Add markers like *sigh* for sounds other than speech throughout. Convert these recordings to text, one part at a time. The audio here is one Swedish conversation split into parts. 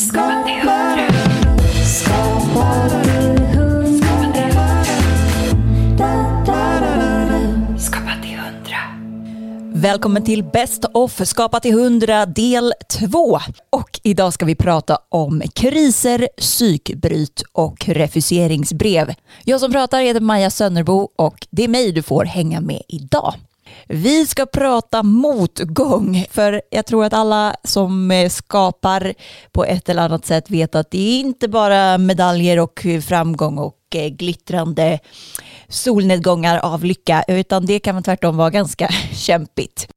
Skapa till hundra. Välkommen till Best of Skapa till 100 del 2. Och idag ska vi prata om kriser, psykbryt och refuseringsbrev. Jag som pratar heter Maja Sönnerbo och det är mig du får hänga med idag. Vi ska prata motgång, för jag tror att alla som eh, skapar på ett eller annat sätt vet att det är inte bara medaljer och framgång och eh, glittrande solnedgångar av lycka, utan det kan tvärtom vara ganska *laughs* kämpigt.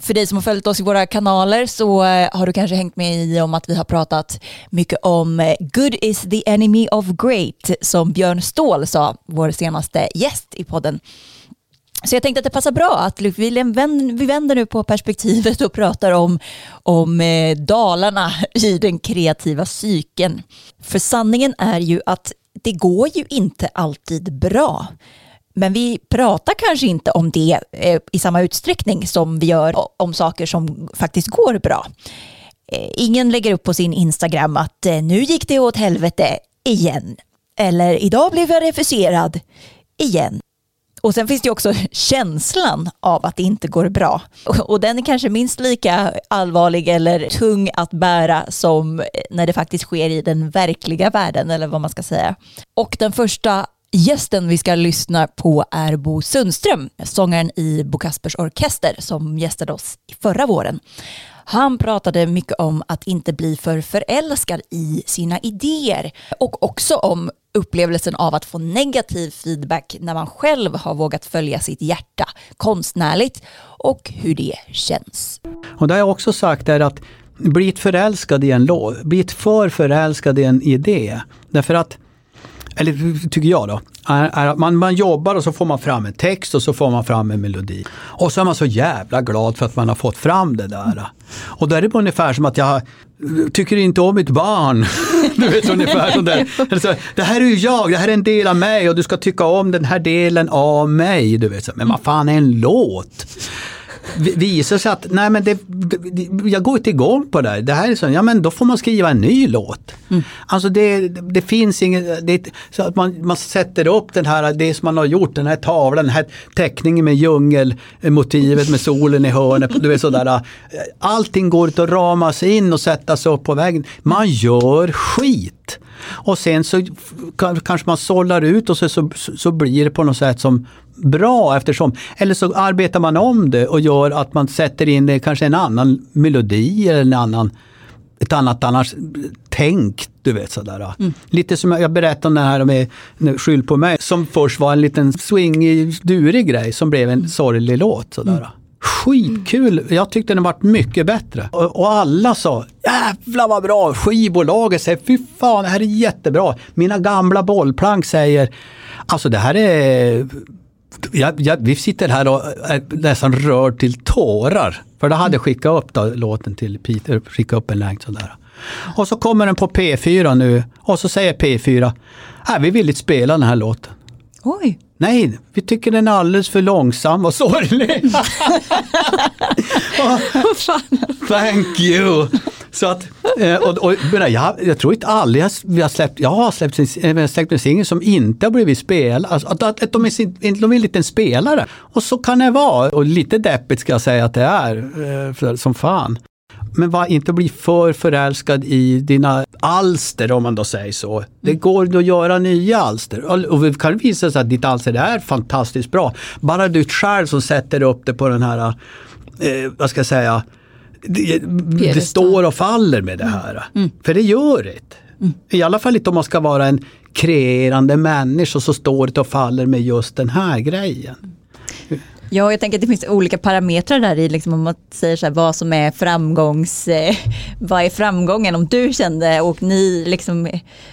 För dig som har följt oss i våra kanaler så eh, har du kanske hängt med i om att vi har pratat mycket om good is the enemy of great som Björn Ståhl sa, vår senaste gäst i podden. Så jag tänkte att det passar bra att vi vänder, nu på perspektivet och pratar om, om eh, dalarna *laughs* i den kreativa cykeln. För sanningen är ju att det går ju inte alltid bra. Men vi pratar kanske inte om det eh, i samma utsträckning som vi gör om saker som faktiskt går bra. Eh, ingen lägger upp på sin Instagram att nu gick det åt helvete igen. Eller idag blev jag refuserad igen. Och sen finns det också känslan av att det inte går bra. Och den är kanske minst lika allvarlig eller tung att bära som när det faktiskt sker i den verkliga världen eller vad man ska säga. Och den första Gästen vi ska lyssna på är Bo Sundström, sångaren i Bo Kaspers Orkester som gästade oss förra våren. Han pratade mycket om att inte bli för förälskad i sina idéer och också om upplevelsen av att få negativ feedback när man själv har vågat följa sitt hjärta konstnärligt och hur det känns. Och det har jag också sagt är att bli förälskad i en låt, bli för förälskad i en idé. Därför att eller tycker jag då, är, är att man, man jobbar och så får man fram en text och så får man fram en melodi. Och så är man så jävla glad för att man har fått fram det där. Och då är det ungefär som att jag tycker inte om mitt barn. *laughs* du vet ungefär som det. Så, det här är ju jag, det här är en del av mig och du ska tycka om den här delen av mig. Du vet, så, men vad fan är en låt? Visar sig att nej men det, jag går inte igång på det. Det här är så, ja men då får man skriva en ny låt. Mm. Alltså det, det finns inget, det, så att man, man sätter upp den här, det som man har gjort, den här tavlan, den här teckningen med djungelmotivet med solen i hörnet. Du vet sådär. Allting går inte att ramas in och sättas upp på väggen. Man gör skit. Och sen så kanske man sållar ut och så, så, så blir det på något sätt som bra eftersom, eller så arbetar man om det och gör att man sätter in det, kanske en annan melodi eller en annan ett annat annars tänk, du vet sådär. Mm. Lite som jag berättade om det här med Skyll på mig, som först var en liten swingig, durig grej som blev en sorglig låt. Sådär. Mm. Skitkul! Jag tyckte den varit mycket bättre. Och, och, alla sa jävlar vad bra! Skivbolaget säger fy fan det här är jättebra. Mina gamla bollplank säger alltså det här är jag, jag, vi sitter här och är nästan rörd till tårar. För då hade jag skickat upp då, låten till Peter, skickat upp en länk sådär. Och så kommer den på P4 nu och så säger P4, här, äh, vi vill inte spela den här låten. Oj. Nej, vi tycker den är alldeles för långsam och sorglig. *laughs* Thank you! Så att, eh, och, och, jag, jag tror inte aldrig jag har släppt, jag har släppt, en, släppt en singel som inte har blivit spelad. Alltså, att, att, de, är, de är en spelare. Och så kan det vara. Och lite deppigt ska jag säga att det är, eh, för, som fan. Men var inte bli för förälskad i dina alster om man då säger så. Det mm. går att göra nya alster och det kan visa sig att ditt alster är fantastiskt bra. Bara du själv som sätter upp det på den här, eh, vad ska jag säga, det, det står och faller med det mm. här. Mm. För det gör det. Mm. I alla fall inte om man ska vara en kreerande människa så står det och faller med just den här grejen. Ja, jag tänker att det finns olika parametrar där i, liksom, om man säger så här, vad som är framgångs, eh, vad är framgången? Om du kände och ni liksom,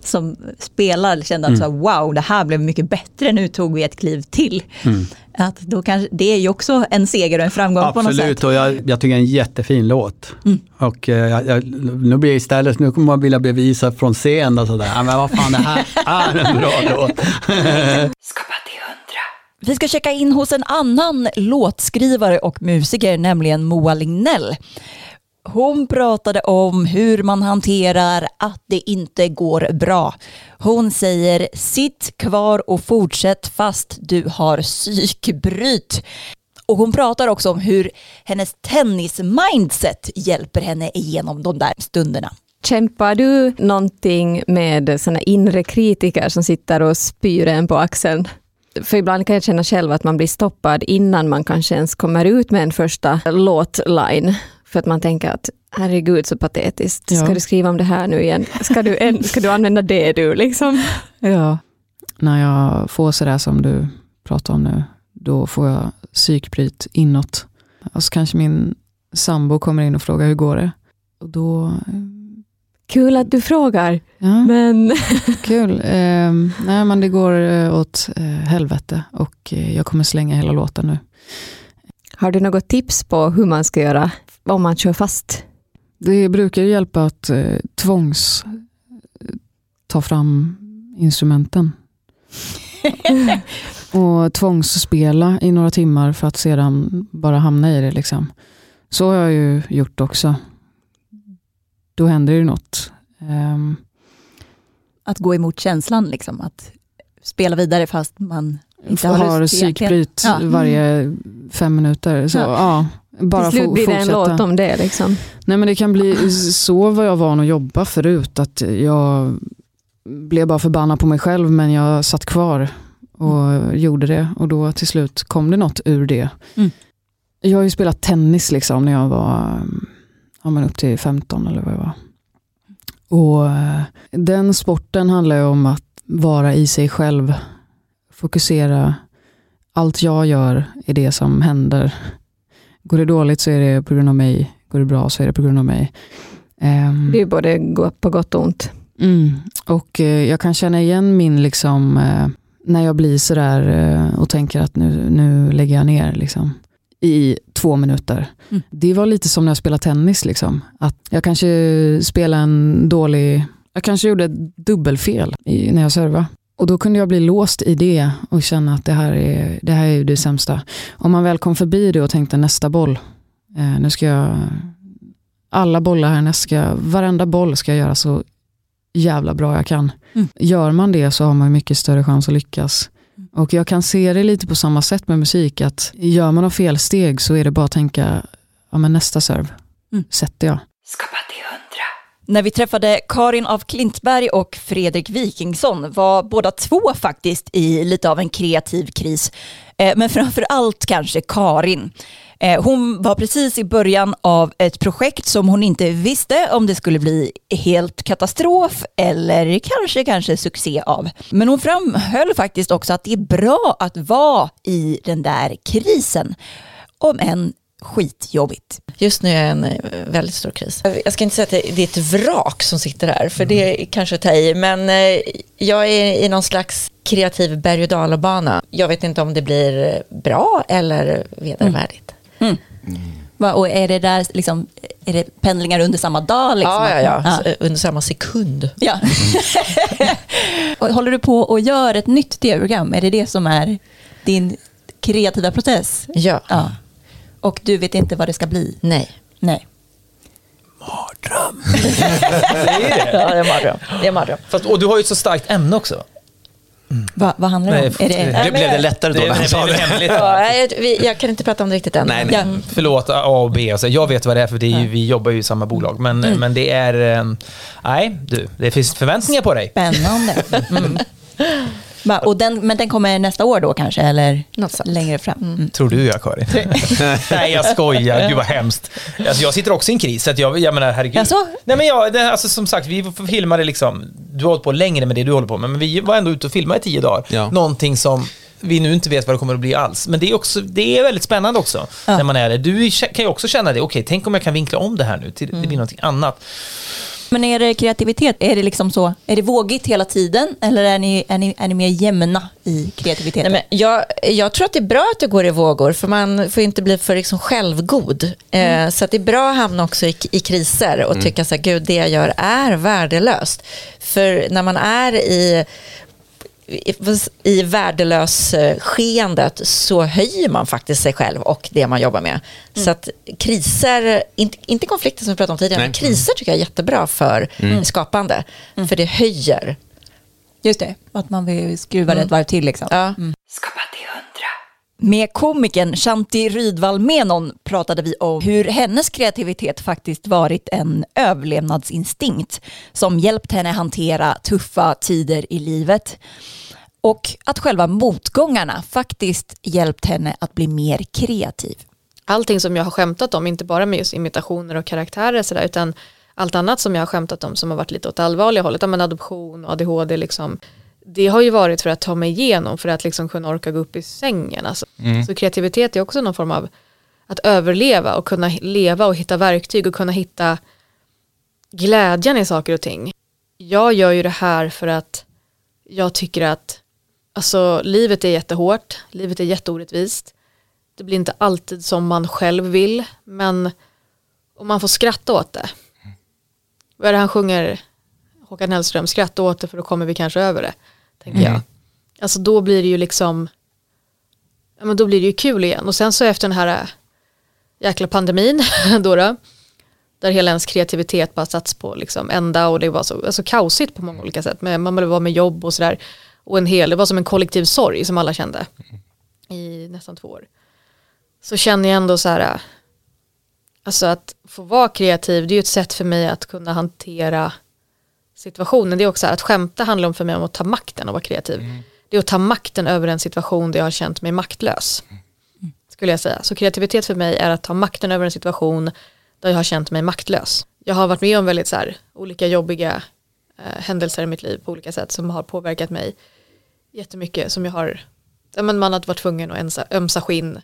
som spelar kände att mm. så här, wow, det här blev mycket bättre, nu tog vi ett kliv till. Mm. Att då kanske, det är ju också en seger och en framgång Absolut, på något sätt. Absolut, och jag, jag, tycker det är en jättefin låt. Mm. Och eh, jag, nu blir jag istället, nu kommer man vilja bevisa från scen och sådär, men vad fan det här är en bra låt. *laughs* Vi ska checka in hos en annan låtskrivare och musiker, nämligen Moa Lignell. Hon pratade om hur man hanterar att det inte går bra. Hon säger sitt kvar och fortsätt fast du har psykbryt. Och hon pratar också om hur hennes tennis-mindset hjälper henne igenom de där stunderna. Kämpar du någonting med såna inre kritiker som sitter och spyr en på axeln? För ibland kan jag känna själv att man blir stoppad innan man kanske ens kommer ut med en första låtline. För att man tänker att herregud så patetiskt, Ja. ska du skriva om det här nu igen? Ska du, en, ska du använda det du liksom? *laughs* Ja. När jag får sådär som du pratar om nu, då får jag psykbryt inåt. Och så kanske min sambo kommer in och frågar hur går det? Och då, Kul att du frågar, ja, men *laughs* kul. Ehm, nej men det går eh, åt eh, helvete och eh, jag kommer slänga hela låten nu. har du något tips på hur man ska göra om man kör fast? Det brukar hjälpa att eh, tvångs ta fram instrumenten. *laughs* och tvångsspela i några timmar för att sedan bara hamna i det. Liksom. Så har jag ju gjort också. Då händer ju något. Ehm, Att gå emot känslan, liksom, att spela vidare fast man inte har, har psykbryt Ja. varje fem minuter. Så, Ja. ja. bara Till slut blir det en låt om det. Liksom. Nej men det kan bli, så var jag van att jobba förut. Att jag blev bara förbannad på mig själv men jag satt kvar och gjorde det. Och då till slut kom det något ur det. Mm. Jag har ju spelat tennis liksom när jag var ja, men upp till 15 eller vad jag var. Och eh, den sporten handlar ju om att vara i sig själv. Fokusera. Allt jag gör är det som händer. Går det dåligt så är det på grund av mig. Går det bra så är det på grund av mig. Ehm, Det är både på gott och ont. Mm. Och eh, jag kan känna igen min, liksom, eh, när jag blir sådär och tänker att nu, nu lägger jag ner liksom, i två minuter. Mm. Det var lite som när jag spelade tennis. Liksom. Att jag kanske spelade en dålig, jag kanske gjorde ett dubbelfel i, när jag servade. Och då kunde jag bli låst i det och känna att det här är det, här är det sämsta. Om man väl kom förbi det och tänkte nästa boll, eh, nu ska jag, alla bollar här, ska, varenda boll ska jag göra så jävla bra jag kan. Mm. Gör man det så har man mycket större chans att lyckas. Och jag kan se det lite på samma sätt med musik, att gör man något felsteg så är det bara att tänka, ja men nästa serve Mm. sätter jag. Skapa till hundra. När vi träffade Karin af Klintberg och Fredrik Wikingsson var båda två faktiskt i lite av en kreativ kris. Eh, Men framför allt kanske Karin. Eh, Hon var precis i början av ett projekt som hon inte visste om det skulle bli helt katastrof eller kanske, kanske succé av. Men hon framhöll faktiskt också att det är bra att vara i den där krisen. Om än skitjobbigt. Just nu är jag en eh, väldigt stor kris. Jag ska inte säga att det är ett vrak som sitter här, för det är kanske att ta i. Men eh, jag är i någon slags kreativ berg och dalbana. Jag vet inte om det blir bra eller vedervärdigt. Va, Och är det där liksom, är det pendlingar under samma dag? Liksom? Ja, ja, ja. ja. Eh, Under samma sekund. Ja. *laughs* Och Håller du på och gör ett nytt tv-program? Är det det som är din kreativa process? Ja. Ja. Och du vet inte vad det ska bli? Nej. Nej. *laughs* Ja, det är mardröm. Det är mardröm. Fast, och du har ju ett så starkt ämne också. Va, vad handlar det om? Nej, Är det, Det blev det lättare då Det, det det. hemligt. Ja, jag, kan inte prata om det riktigt än. Nej, nej. ja. Förlåt, A och B. Alltså, jag vet vad det är, för det är ju, vi jobbar ju i samma bolag. Men, men det är... eh, Nej, du, det finns förväntningar på dig. Spännande. Mm. *laughs* Va, och den, men den kommer nästa år då kanske? Eller Något längre fram? Mm. Tror du *laughs* jag, Karin? Nej, jag skojar. Gud vad hemskt. Alltså, jag sitter också i en kris. Så att jag, jag menar, herregud. Jaså? Nej, men jag, det, alltså, som sagt, vi filmade liksom... Du har hållit på längre med det du håller på med, men vi var ändå ute och filmade i tio dagar. Ja. Någonting som vi nu inte vet vad det kommer att bli alls. Men det är, också, det är väldigt spännande också, Ja. när man är det. Du kan ju också känna det, okej, tänk om jag kan vinkla om det här nu till det blir någonting annat. Men är det kreativitet? Är det liksom så? Är det vågigt hela tiden? Eller är ni, är ni, är ni mer jämna i kreativiteten? Nej, men jag, jag tror att det är bra att det går i vågor, för man får inte bli för liksom självgod. Eh, så att det är bra att hamna också i, i kriser och tycka så här, gud, det jag gör är värdelöst. För när man är i i- värdelös skeendet så höjer man faktiskt sig själv och det man jobbar med. Så att kriser, inte, inte konflikter som vi pratade om tidigare, Nej. men kriser tycker jag är jättebra för skapande. För det höjer. Just det, att man vill skruva det ett varv till liksom. Ja. Skapa till hundra. Med komikern Shanti Rydvall Menon pratade vi om hur hennes kreativitet faktiskt varit en överlevnadsinstinkt som hjälpt henne hantera tuffa tider i livet. Och att själva motgångarna faktiskt hjälpt henne att bli mer kreativ. allting som jag har skämtat om, inte bara med just imitationer och karaktärer sådär, utan allt annat som jag har skämtat om som har varit lite åt allvarliga hållet, ja, men adoption och ADHD liksom, det har ju varit för att ta mig igenom, för att liksom kunna orka gå upp i sängen. Alltså. Så kreativitet är också någon form av att överleva och kunna leva och hitta verktyg och kunna hitta glädjen i saker och ting. Jag gör ju det här för att jag tycker att alltså, livet är jättehårt, livet är jätteorättvist. Det blir inte alltid som man själv vill, men om man får skratta åt det. Vad är det han sjunger, Håkan Hellström, skratta åt det för då kommer vi kanske över det, tänker jag. Alltså då blir det ju liksom, ja men då blir det ju kul igen. Och sen så efter den här äh, jäkla pandemin *laughs* då, då där hela ens kreativitet bara satts på liksom ända och det var så alltså kaosigt på många olika sätt. Men man var med jobb och sådär. Och en hel, det var som en kollektiv sorg som alla kände i nästan två år. Så känner jag ändå så här, äh, alltså att få vara kreativ, det är ju ett sätt för mig att kunna hantera situationen. Det är också att skämta handlar om för mig om att ta makten och vara kreativ. Det är att ta makten över en situation där jag har känt mig maktlös. Skulle jag säga. Så kreativitet för mig är att ta makten över en situation där jag har känt mig maktlös. Jag har varit med om väldigt så här, olika jobbiga eh, händelser i mitt liv på olika sätt som har påverkat mig jättemycket. Som jag har, ja, men man har varit tvungen att ömsa, ömsa skinn.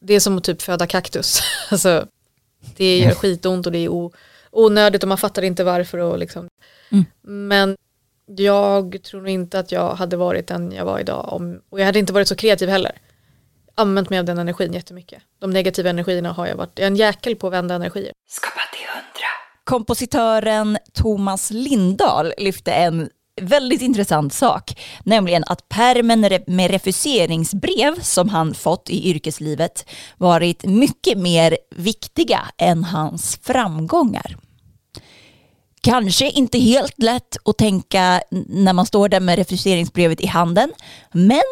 Det är som att typ föda kaktus. *laughs* alltså, det gör skitont och det är o, onödigt och man fattar inte varför. Och liksom. Men jag tror nog inte att jag hade varit den jag var idag. Om, och jag hade inte varit så kreativ heller. Använt mig av den energin jättemycket. De negativa energierna har jag varit, jag är en jäkel på att vända energier. Skapa till hundra. Kompositören Thomas Lindahl lyfte en väldigt intressant sak, nämligen att pärmen re- med refuseringsbrev som han fått i yrkeslivet varit mycket mer viktiga än hans framgångar. Kanske inte helt lätt att tänka när man står där med refuseringsbrevet i handen, men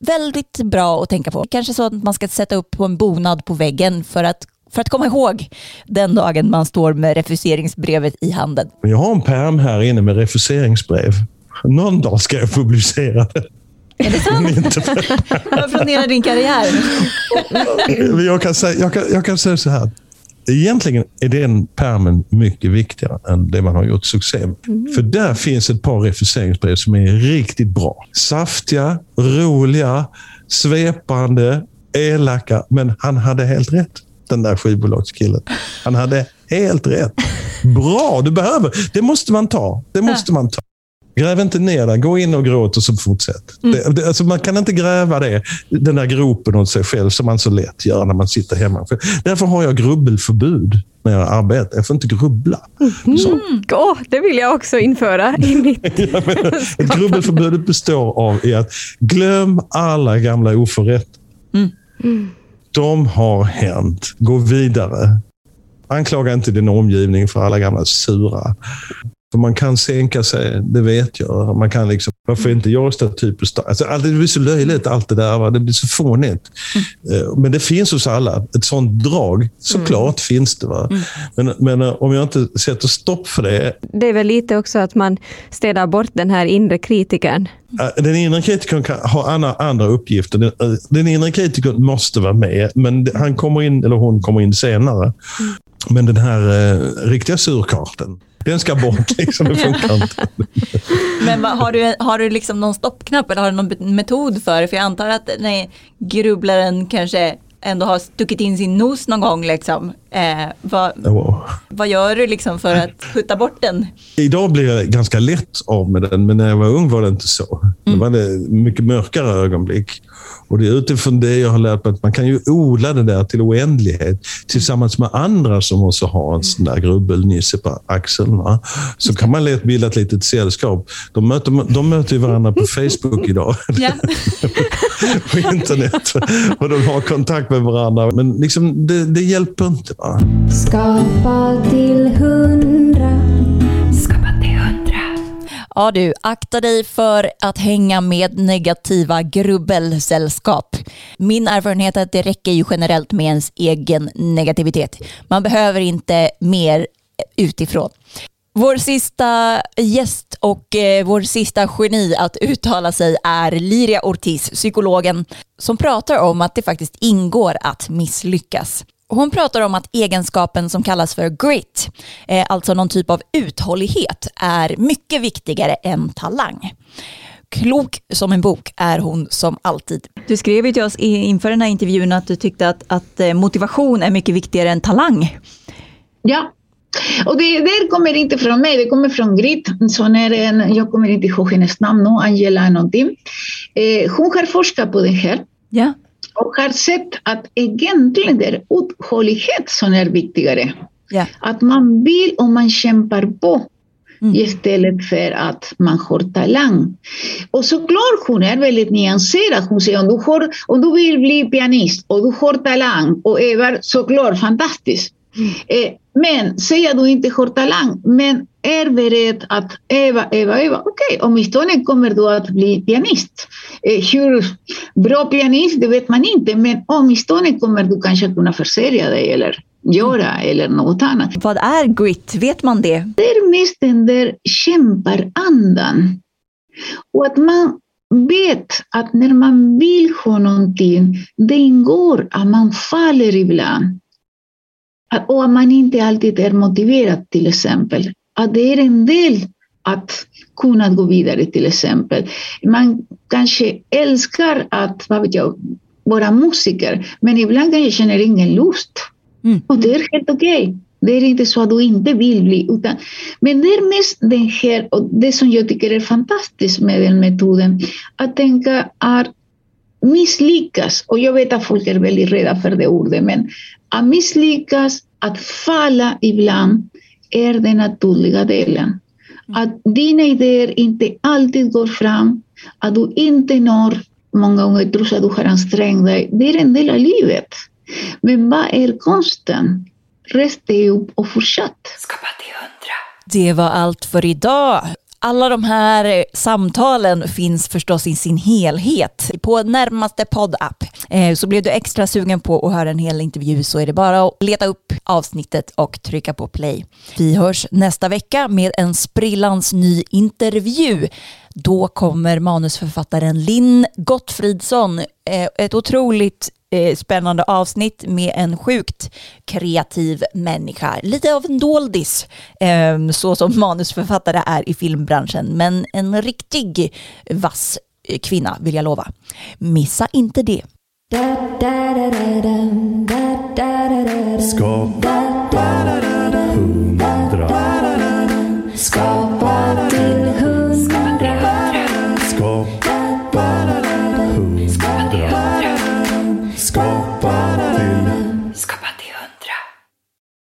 väldigt bra att tänka på. Kanske så att man ska sätta upp på en bonad på väggen för att, för att komma ihåg den dagen man står med refuseringsbrevet i handen. Jag har en pärm här inne med refuseringsbrev. Någon dag ska jag publicera det. Är det sant? Vad planerar din karriär? *laughs* Jag kan, säga, jag, kan, jag kan säga så här. Egentligen är den pärmen mycket viktigare än det man har gjort succé med. För där finns ett par refuseringsbrev som är riktigt bra. Saftiga, roliga, svepande, elaka. Men han hade helt rätt, den där skivbolagskillen. Han hade helt rätt. Bra, du behöver. Det måste man ta. Det måste man ta. Gräv inte ner den. Gå in och gråt och så fortsätt. Det, det, alltså man kan inte gräva det, den där gropen åt sig själv som man så lätt gör när man sitter hemma. För, därför har jag grubbelförbud när jag arbetar. Jag får inte grubbla. Så. Åh, det vill jag också införa i *laughs* mitt... Grubbelförbudet består av i att glöm alla gamla oförrätter. De har hänt. Gå vidare. Anklaga inte din omgivning för alla gamla sura. För man kan sänka sig, det vet jag. Man kan liksom, varför inte jag på stan? Alltså, allt- det blir så löjligt allt det där. Va? Det blir så fånigt. Eh, Men det finns hos alla. Ett sånt drag. Såklart finns det. Va? Men, men eh, om jag inte sätter stopp för det Det är väl lite också att man städar bort den här inre kritikern. Äh, Den inre kritikern kan ha andra, andra uppgifter. Den, den inre kritikern måste vara med, men han kommer in, eller hon kommer in senare. Men den här eh, riktiga surkarten, den ska bort. *laughs* Liksom, det funkar inte. *laughs* Men vad, har du, har du liksom någon stoppknapp eller har du någon metod för det? För jag antar att nej, grubblaren kanske ändå har stuckit in sin nos någon gång. Liksom. Eh, vad, Wow. vad gör du liksom för att putta bort den? Idag blir jag ganska lätt av med den, men när jag var ung var det inte så. Det var det mycket mörkare ögonblick. Och det är utifrån det jag har lärt mig att man kan ju odla det där till oändlighet tillsammans med andra som också har en sån där grubbelnisse på axeln. Va? Så kan man lätt bilda ett litet sällskap. De möter, de möter varandra på Facebook idag. *laughs* Ja. *laughs* på internet. Och de har kontakt med varandra. Men liksom, det, det hjälper inte. Va? Skapa till hundra. Skapa till hundra. Ja du, akta dig för att hänga med negativa grubbelsällskap. Min erfarenhet är att det räcker ju generellt med ens egen negativitet. Man behöver inte mer utifrån. Vår sista gäst och eh, vår sista geni att uttala sig är Liria Ortiz, psykologen, som pratar om att det faktiskt ingår att misslyckas. Hon pratar om att egenskapen som kallas för grit, eh, alltså någon typ av uthållighet, är mycket viktigare än talang. Klok som en bok är hon som alltid. Du skrev ju till oss inför den här intervjun att du tyckte att, att eh, motivation är mycket viktigare än talang. Ja. Och det där kommer inte från mig, det kommer från Grit. Som är en, jag kommer inte ihåg hennes namn nu, Angela någonting. Eh, hon har forskat på det här Ja. Och har sett att egentligen det är uthållighet som är viktigare. Ja. Att man vill och man kämpar på istället för att man har talang. Och såklart hon är väldigt nyanserad. Hon säger om du, har, om du vill bli pianist och du har talang och övar, såklart fantastiskt. Eh, men säg att du inte har talang, men är beredd att öva, öva, öva. Okej, åtminstone kommer du att bli pianist. Eh, hur bra pianist, det vet man inte, men åtminstone kommer du kanske kunna försörja dig eller göra eller något annat. Vad är grit? Vet man det? Det är mest den där kämparandan. Och att man vet att när man vill ha någonting, det ingår att man faller ibland. Och att man inte alltid är motiverad till exempel. Att det är en del att kunna gå vidare till exempel. Man kanske älskar att, vad vet jag, vara musiker, men ibland kanske känner ingen lust. Mm. Och det är helt okej. Det är inte så att du inte vill bli. Utan, men det är mest den här, och det som jag tycker är fantastiskt med den metoden, att tänka att misslyckas, och jag vet att folk är väldigt rädda för det ordet, men att misslyckas, att falla ibland, är den naturliga delen. Att dina idéer inte alltid går fram, att du inte når många gånger trots att du har ansträngt dig, det är en del av livet. Men vad är konsten? Rest dig upp och fortsätt. Skapa till hundra. Det var allt för idag. Alla de här eh, samtalen finns förstås i sin helhet på närmaste poddapp. Eh, så blev du extra sugen på att höra en hel intervju så är det bara att leta upp avsnittet och trycka på play. Vi hörs nästa vecka med en sprillans ny intervju. Då kommer manusförfattaren Linn Gottfridsson. Eh, ett otroligt Eh, spännande avsnitt med en sjukt kreativ människa. Lite av en doldis, ehm, så som manusförfattare är i filmbranschen, men en riktig vass eh, kvinna vill jag lova. Missa inte det. Skapa